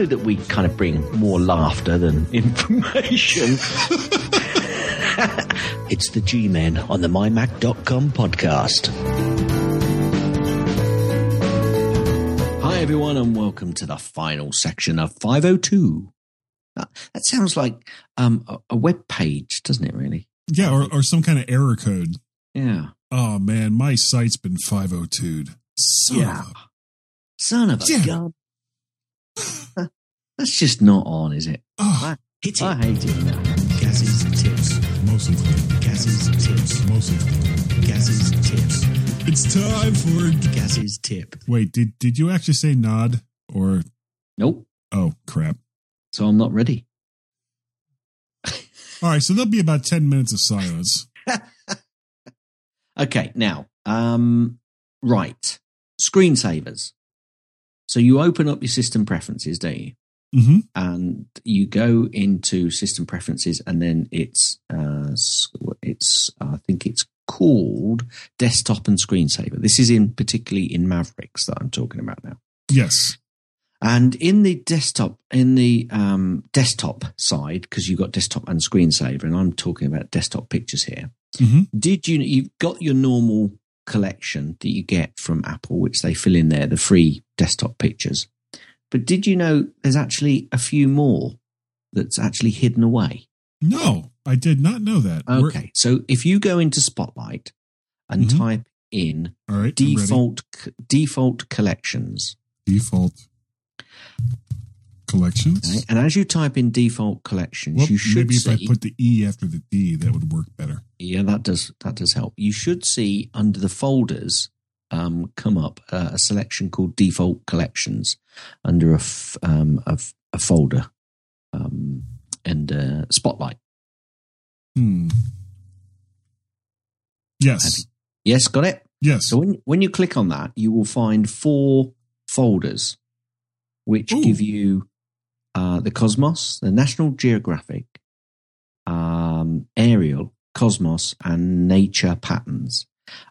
Know that we kind of bring more laughter than information. it's the G Men on the MyMac.com podcast. Hi, everyone, and welcome to the final section of 502. Uh, That sounds like um, a, a web page, doesn't it, really? Yeah, or, or some kind of error code. Yeah. Oh man, my site's been 502'd. Son Yeah. of a- Son of a Damn it. gun. That's just not on, is it? Oh, I, I hate it now. Gaz's tips. mostly. Gaz's tips. Mostly. Gaz's tips. It's time for. Gaz's tip. Wait, did did you actually say nod or? Nope. Oh crap! So I'm not ready. All right, so there'll be about ten minutes of silence. Okay, now, um, right. Screensavers. So you open up your system preferences, don't you? hmm and you go into system preferences, and then it's uh, it's I think it's called desktop and screensaver. This is in particularly in Mavericks that I'm talking about now. Yes. And in the desktop, in the um, desktop side, because you've got desktop and screensaver, and I'm talking about desktop pictures here. Mhm. Did you? You've got your normal collection that you get from Apple, which they fill in there, the free desktop pictures. But did you know there's actually a few more that's actually hidden away? No, I did not know that. Okay, so if you go into Spotlight and Mhm. type in all right. I'm default default collections, default collections. okay, and as you type in default collections, Well, you should maybe if see. I put the E after the D, that would work better. Yeah, that does that does help. You should see under the folders um, come up uh, a selection called default collections under a f- um, a, f- a folder um, and uh, spotlight. Hmm. Yes. Yes, got it. Yes. So when when you click on that, you will find four folders, which Ooh. give you uh, the Cosmos, the National Geographic, um, Aerial, Cosmos, and Nature patterns.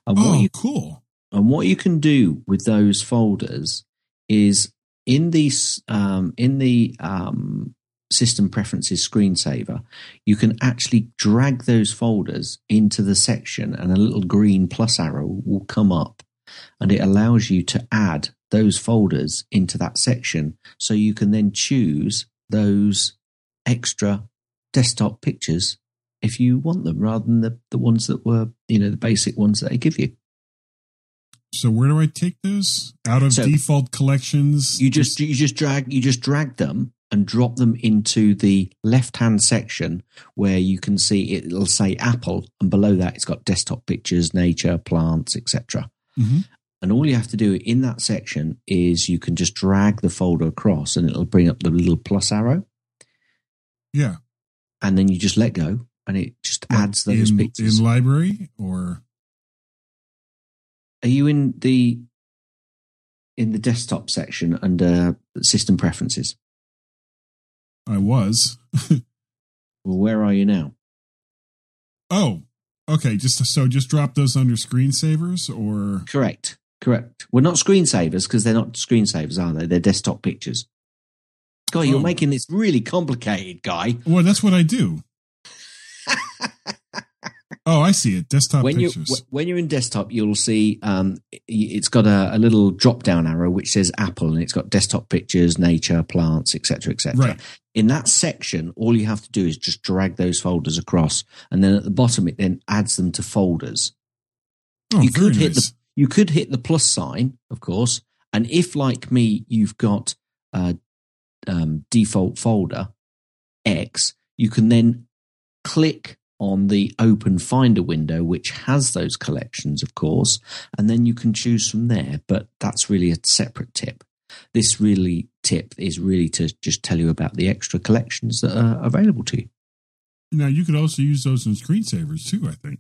And what oh, you cool. and what you can do with those folders is in these um, in the um, system preferences screensaver, you can actually drag those folders into the section, and a little green plus arrow will come up, and it allows you to add those folders into that section, so you can then choose those extra desktop pictures if you want them, rather than the, the ones that were you know the basic ones that they give you. So where do I take those? Out of So- default collections. You just you just drag you just drag them and drop them into the left hand section where you can see it'll say Apple and below that it's got desktop pictures, nature, plants, etc. Mhm. And all you have to do in that section is you can just drag the folder across and it'll bring up the little plus arrow Yeah. and then you just let go and it just adds those in, pictures. in library or Are you in the in the desktop section under system preferences? I was. Well, where are you now? Oh, okay. Just so just drop those under screensavers or Correct. Correct. Well, not screensavers because they're not screensavers, are they? They're desktop pictures. Guy, you're Oh. making this really complicated, guy. well, that's what I do. oh, I see it. Desktop when you pictures. when you're in desktop, you'll see um, it's got a, a little drop down arrow which says Apple, and it's got desktop pictures, nature, plants, etc., etc. Right. In that section, all you have to do is just drag those folders across, and then at the bottom, it then adds them to folders. oh, you could hit nice. the you could hit the plus sign, of course, and if like me, you've got a um, default folder X, you can then click on the open Finder window, which has those collections, of course, and then you can choose from there. But that's really a separate tip. This really tip is really to just tell you about the extra collections that are available to you. Now you could also use those in screensavers too. I think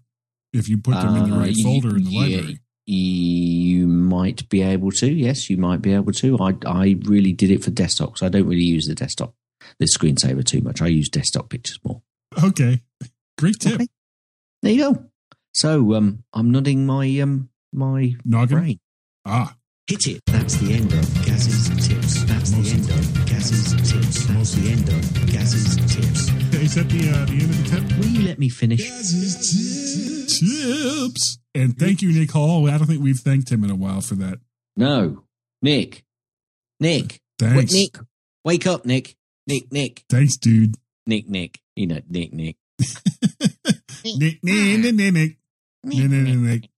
if you put them in the Uh, right you- folder in the yeah, library. You might be able to. Yes, you might be able to. I I really did it for desktop because I don't really use the desktop, the screensaver too much. I use desktop pictures more. Okay, great tip. Okay. There you go. So um, I'm nodding my um my Noggin. brain. Ah, Hit it. That's the end of Gaz's tips. That's the end of Gaz's tips. That's the end of Gaz's tips. is that the uh, the end of the tip? Will you let me finish? Tips. And thank you, Nick Hall. I don't think we've thanked him in a while for that. No, Nick. Nick. Thanks. Wait, Nick. Wake up, Nick. Nick. Nick. Thanks, dude. Nick. Nick. You know, Nick. Nick. Nick, Nick, Nick, Nick, Nick, Nick, Nick, Nick.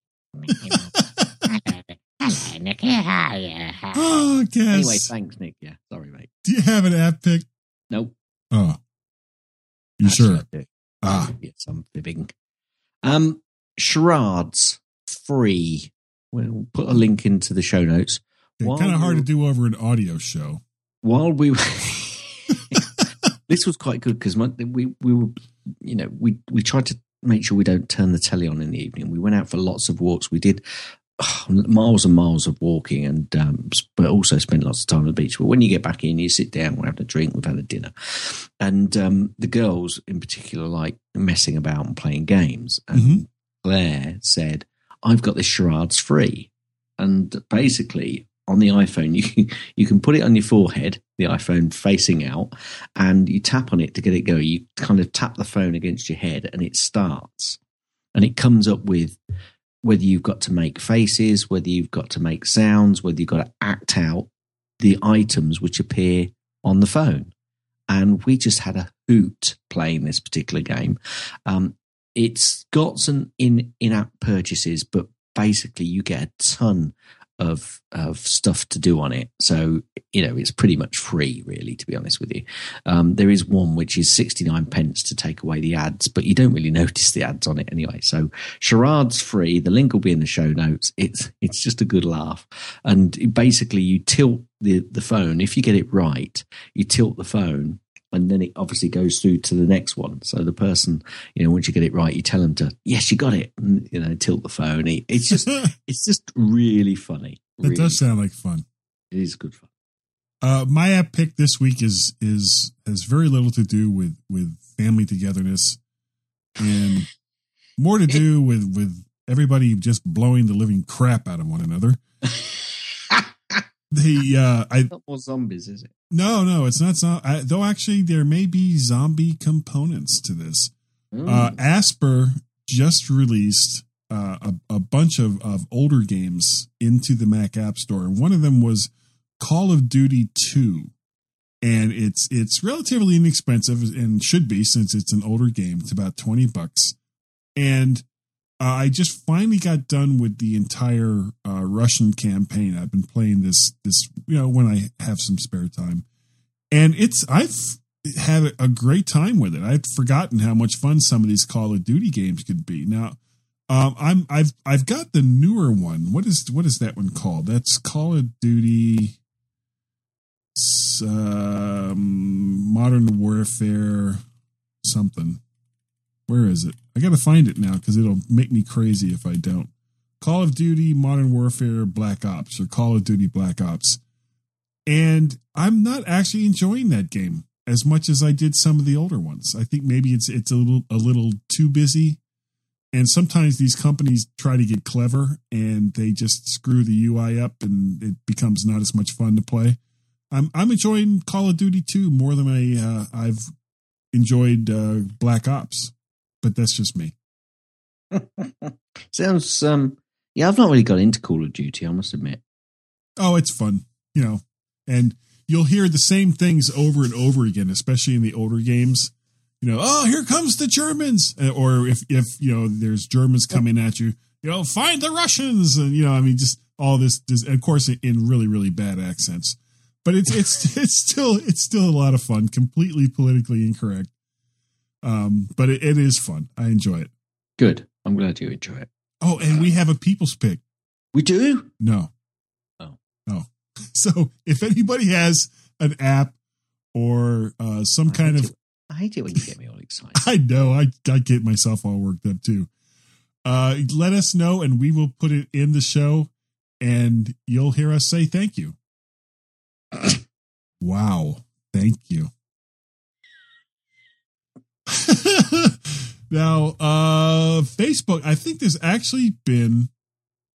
Hello, Nick. Hi. Oh, guess. Anyway, thanks, Nick. Yeah, sorry, mate. Do you have an app pick? Nope. Oh, you sure? Ah, Yes, I'm fibbing. Um, charades free. We'll put a link into the show notes. While kind of hard to do over an audio show. While we, this was quite good because we we were, you know, we we tried to make sure we don't turn the telly on in the evening. We went out for lots of walks. We did miles and miles of walking, and um, but also spent lots of time on the beach. But when you get back in, you sit down, we're having a drink, we've had a dinner, and um, the girls in particular like messing about and playing games. And Mhm. Claire said, "I've got this charades free," and basically on the iPhone you you can put it on your forehead, the iPhone facing out, and you tap on it to get it going. You kind of tap the phone against your head, and it starts, and it comes up with whether you've got to make faces, whether you've got to make sounds, whether you've got to act out the items which appear on the phone. And we just had a hoot playing this particular game. Um, it's got some in in app purchases, but basically you get a ton of of stuff to do on it. So you know it's pretty much free, really, to be honest with you. Um, there is one which is sixty nine pence to take away the ads, but you don't really notice the ads on it anyway. So Charade's free. The link will be in the show notes. It's it's just a good laugh, and basically you tilt the the phone. If you get it right, you tilt the phone. And then it obviously goes through to the next one. So the person, you know, once you get it right, you tell them to, yes, you got it, and you know, tilt the phone. It- It's just, it's just really funny. Really does sound like fun. it is good fun. Uh, my app pick this week is is has very little to do with with family togetherness, and more to do with with everybody just blowing the living crap out of one another. the uh, I Not more zombies, is it? No no it's not zo- I, though actually there may be zombie components to this. Uh, Aspyr just released uh, a, a bunch of, of older games into the Mac App Store, and one of them was Call of Duty Two, and it's it's relatively inexpensive and should be since it's an older game. It's about twenty bucks, and I just finally got done with the entire uh, Russian campaign. I've been playing this this you know when I have some spare time, and it's I've had a great time with it. I'd forgotten how much fun some of these Call of Duty games could be. Now, um, I'm I've I've got the newer one. What is what is that one called? That's Call of Duty um, Modern Warfare something. Where is it? I got to find it now because it'll make me crazy if I don't. Call of Duty Modern Warfare Black Ops or Call of Duty Black Ops. And I'm not actually enjoying that game as much as I did some of the older ones. I think maybe it's it's a little a little too busy. And sometimes these companies try to get clever and they just screw the UI up and it becomes not as much fun to play. I'm I'm enjoying Call of Duty 2 more than I uh, I've enjoyed uh, Black Ops, but that's just me. Sounds, um, yeah, I've not really got into Call of Duty, I must admit. Oh, it's fun, you know. And you'll hear the same things over and over again, especially in the older games. You know, oh, here comes the Germans, or if if you know there's Germans coming at you, you know, find the Russians, and you know, I mean, just all this, this of course, in really really bad accents. But it's it's it's still it's still a lot of fun. Completely politically incorrect, um, but it, it is fun. I enjoy it. Good. I'm glad you enjoy it. Oh, and we have a people's pick. We do? No. Oh. No. So if anybody has an app or uh, some kind of, I hate it when you get me all excited. I know I I get myself all worked up too. Uh, let us know, and we will put it in the show, and you'll hear us say thank you. wow, thank you. now, uh, Facebook. I think there's actually been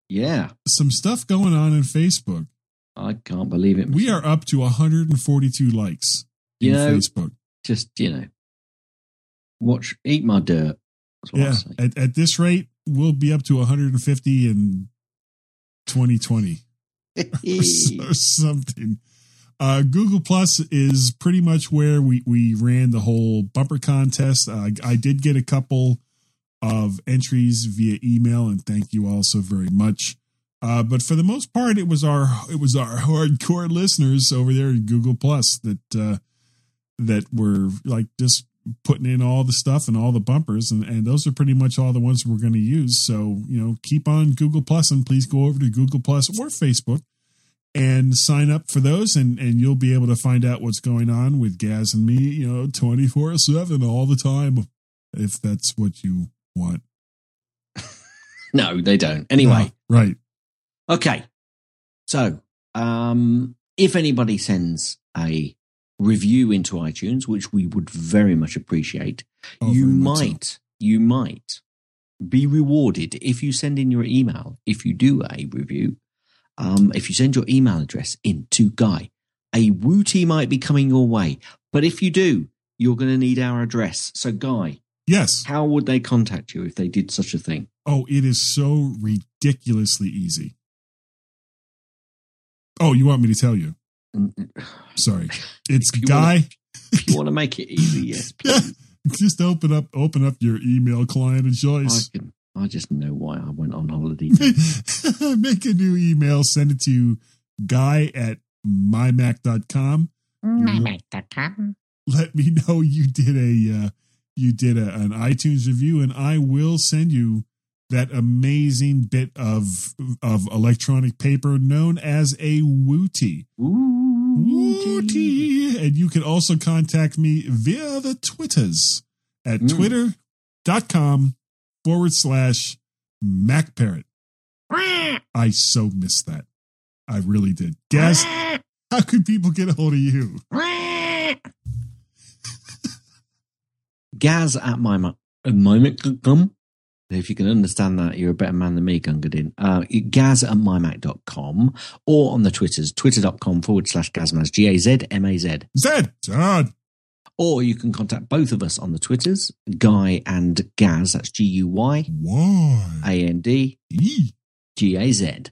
Yeah. some stuff going on in Facebook. I can't believe it. We are up to 142 likes You in know, Facebook. Just, you know, watch, eat my dirt. That's what I Yeah, at, at this rate, we'll be up to 150 in 2020 or something. Uh, Google Plus is pretty much where we, we ran the whole bumper contest. Uh, I did get a couple of entries via email, and thank you all so very much. Uh, but for the most part, it was our it was our hardcore listeners over there in Google Plus that uh, that were like just putting in all the stuff and all the bumpers, and, and those are pretty much all the ones we're going to use. So you know, keep on Google Plus, and please go over to Google Plus or Facebook and sign up for those, and and you'll be able to find out what's going on with Gaz and me, you know, twenty four seven all the time, if that's what you want. No, they don't. Anyway, right. Okay. So, um, if anybody sends a review into iTunes, which we would very much appreciate, Oh, you much so. might, you might be rewarded if you send in your email. If you do a review, um, if you send your email address in to Guy, a wooty might be coming your way. But if you do, you're going to need our address. So, Guy, Yes. how would they contact you if they did such a thing? Oh, it is so ridiculously easy. Oh, you want me to tell you? Sorry. It's Guy. wanna- If you want to make it easy, yes, please. Just open up open up your email client of I choice. can. I just know why I went on holiday. Make a new email, send it to guy at mymac.com. MyMac.com. Let me know you did a uh, you did a, an iTunes review, and I will send you that amazing bit of of electronic paper known as a Wooty. Wooty. And you can also contact me via the Twitters at Mm. twitter.com forward slash Mac MacParrot. I so missed that. I really did. Gaz, how could people get a hold of you? Gaz at my uh, mymac.com. If you can understand that, you're a better man than me, Gunga Din. Uh, gaz at mymac.com or on the Twitters, twitter.com forward slash gazmaz, G A Z M A Z. Zed, Zed. Or you can contact both of us on the Twitters, Guy and Gaz, that's G U Y? A N D E. G A Z.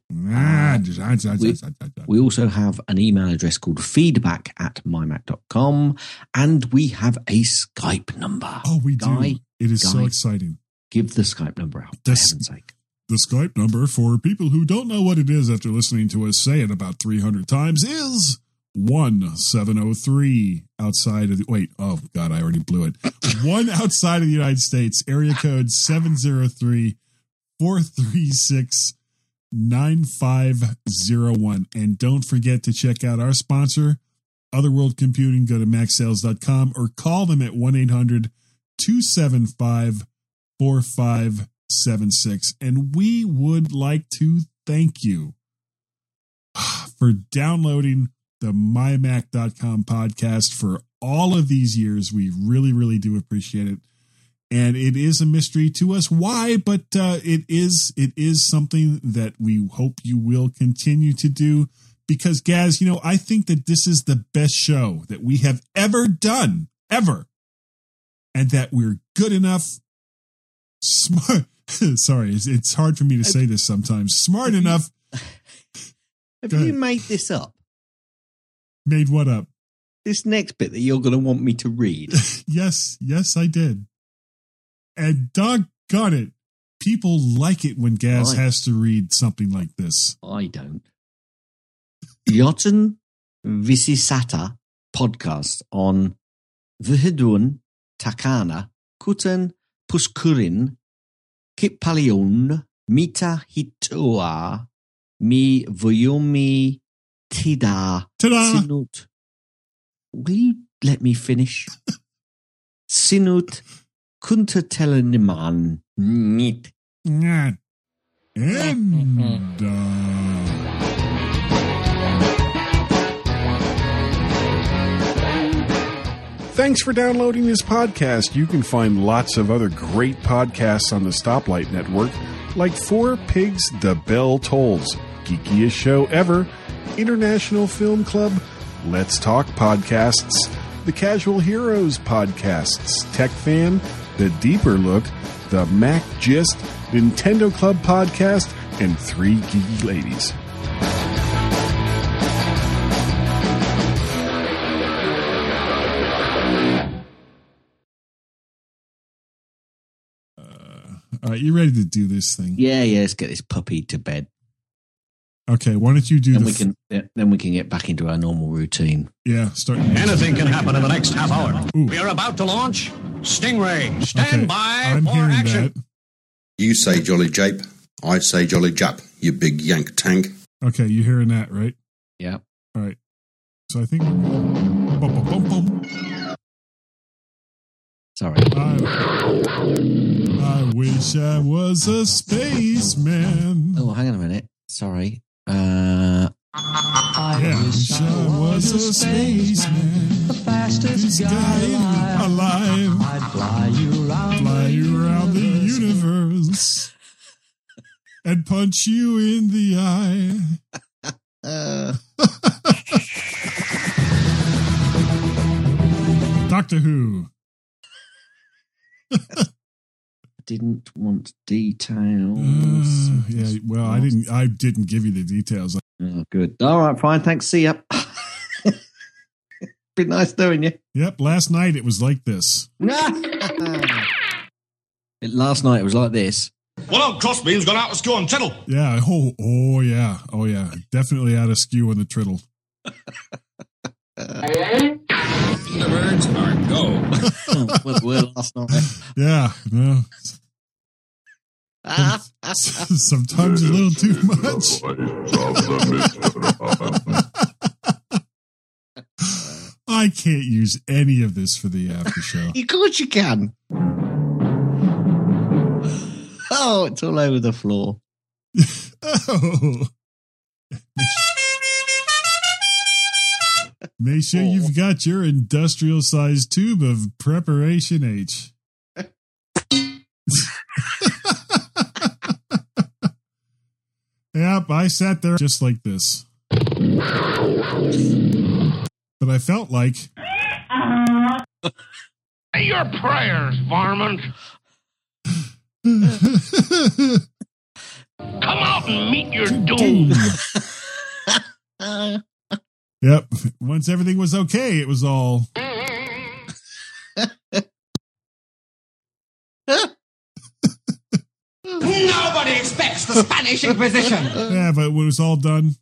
We- also have an email address called feedback at mymac.com and we have a Skype number. Oh, we do. Guy, it is so exciting. Give the Skype number out, for heaven's sake. The Skype number for people who don't know what it is after listening to us say it about 300 times is 1703 outside of the wait, oh god, I already blew it. One outside of the United States, area code 703 436 9501. And don't forget to check out our sponsor, Other World Computing. Go to macsales.com or call them at 1 800 275 4576. And we would like to thank you for downloading the mymac.com podcast for all of these years. We really, really do appreciate it. And it is a mystery to us why, but uh, it is it is something that we hope you will continue to do because Gaz, you know, I think that this is the best show that we have ever done, ever. And that we're good enough, smart. Sorry, it's, it's hard for me to say this sometimes. Smart enough Have you made this up? Made what up. This next bit that you're going to want me to read. Yes, yes, I did. And doggone it, people like it when Gaz Right. has to read something like this. I don't. Jotten Visisata podcast on Vihidun Takana Kuten Puskurin Kipalion Mita Hitoa Mi Voyomi Tida Ta-da! Sinut. Will you let me finish? Sinut Kunterteleniman Nit. And uh, Thanks for downloading this podcast. You can find lots of other great podcasts on the Stoplight Network, like Four Pigs The Bell Tolls, Geekiest Show Ever, International Film Club, Let's Talk Podcasts, The Casual Heroes Podcasts, Tech Fan, The Deeper Look, The Mac Gist, Nintendo Club Podcast, and Three Geeky Ladies. Uh, all right, you ready to do this thing? Yeah, yeah. Let's get this puppy to bed. Okay, why don't you do Then the we can yeah, then we can get back into our normal routine. yeah start Anything can happen in the next half hour. Ooh. We are about to launch Stingray. Stand Okay, by I'm for hearing action. that. You say Jolly Jape, I say Jolly Jap, you big yank tank. Okay, you hearing that, right? Yeah. All right. So I think we're good. Bum, bum, bum, bum. Sorry. I, I wish I was a spaceman. Oh, hang on a minute. Sorry. Uh, I Yeah, wish I was a spaceman. the fastest guy guy alive. alive. I'd fly you around, Fly you around the universe and punch you in the eye. uh, Doctor Who. didn't want details. Uh, yeah, well, I didn't. I didn't give you the details. Oh, good. All right, fine. Thanks. See ya. Been nice knowing you. Yep, last night it was like this. It- Last night it was like this. Well, old Crossbeam's gone out of school and tittle. Yeah. Oh, oh yeah. Oh yeah. Definitely out of skew on the triddle. The birds are go. well, well, last. Yeah. No. Sometimes a little too much. I can't use any of this for the after show. Of course you can. Oh, it's all over the floor. Oh. Make sure you've oh. got your industrial sized tube of preparation H. yep, I sat there just like this. But I felt like Your prayers, varmint. Come out and meet your doom. Yep. Once everything was okay, it was all Nobody expects the Spanish Inquisition. yeah, but when it was all done.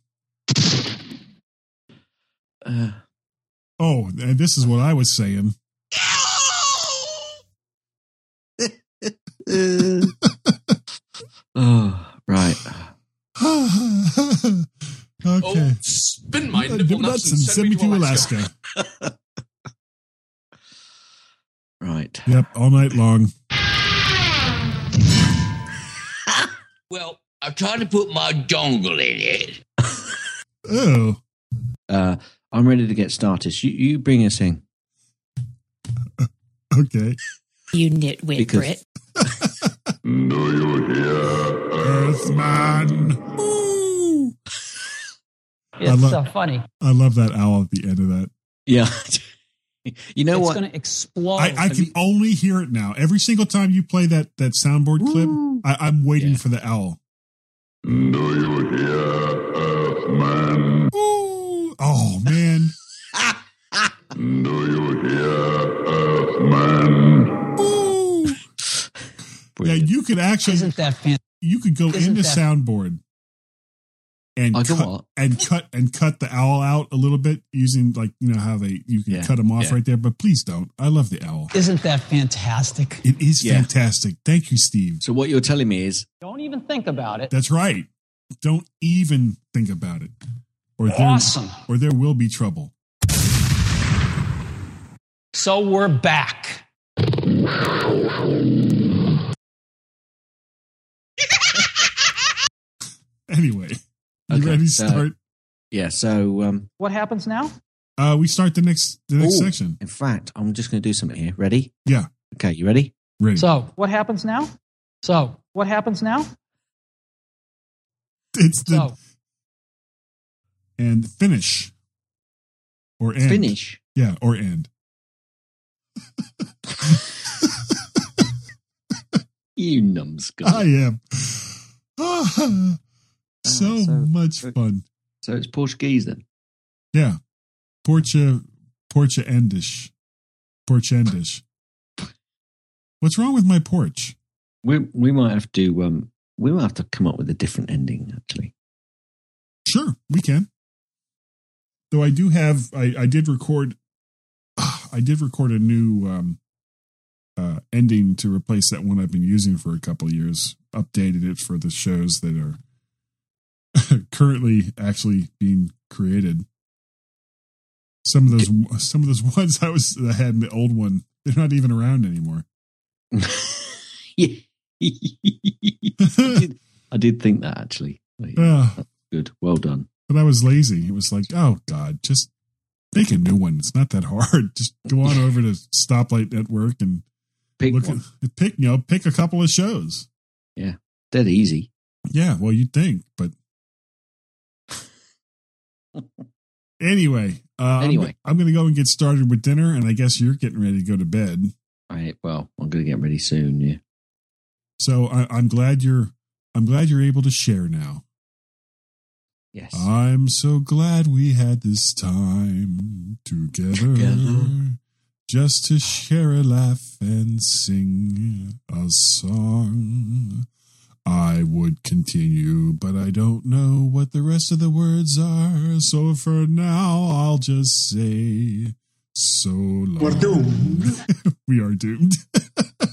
Uh, Oh, and this is what I was saying. oh, right. okay. Oh, spin my Uh, nuts and send me to Alaska. Right. Yep, all night long. Well, I tried to put my dongle in it. Oh, Uh, I'm ready to get started. You, you bring us in. okay. You nitwit, Because- Brit. Do you're hear, Earthman. Ooh. I It's love- uh, funny. I love that owl at the end of that. Yeah. you know it's what? going to explode. I, I can only hear it now. Every single time you play that that soundboard clip, I, I'm waiting Yeah. for the owl. Do you hear, Earthman? Ooh. Oh man. Do you hear, Earthman? Ooh. Yeah, you could actually Isn't that fantastic? you could go Isn't into that- soundboard and oh, I can cut, and cut and cut the owl out a little bit using like you know how they you can Yeah, cut them off yeah. right there. But please don't. I love the owl. Isn't that fantastic? It is Yeah. fantastic. Thank you, Steve. So what you're telling me is Don't even think about it. That's right. Don't even think about it, or there, Awesome. or there will be trouble. So we're back. Anyway, you Okay, ready to so- start? yeah. So um, What happens now? Uh, we start the next the next Ooh. section. in fact, I'm just going to do something here. Ready? Yeah, Okay, you ready? ready. So what happens now? So what happens now? it's the So and finish or end. Finish. Yeah, or end. You numbskull. I am. so, so- much fun. So it's Portuguese then. Yeah, Portia Portia Endish, Porchendish. What's wrong with my porch? We we might have to um we might have to come up with a different ending actually. Sure, we can. Though I do have, I, I did record, I did record a new um, uh, ending to replace that one I've been using for a couple of years. Updated it for the shows that are currently actually being created. Some of those, some of those ones I was I had in the old one, they're not even around anymore. yeah. I, did, I did think that actually. Yeah. Good. Well done. But I was lazy. It was like, oh God, just make a new one. It's not that hard. Just go on over to Stoplight Network and Pick look one. at pick you know pick a couple of shows. Yeah. Dead easy. Yeah, well, you'd think, but anyway. Uh, Anyway. I'm, I'm going to go and get started with dinner, and I guess you're getting ready to go to bed. I well, I'm going to get ready soon. Yeah. So I, I'm glad you're I'm glad you're able to share now. Yes. I'm so glad we had this time together, Together. just to share a laugh and sing a song. I would continue, but I don't know what the rest of the words are. So for now, I'll just say, so long. We're doomed. we are doomed.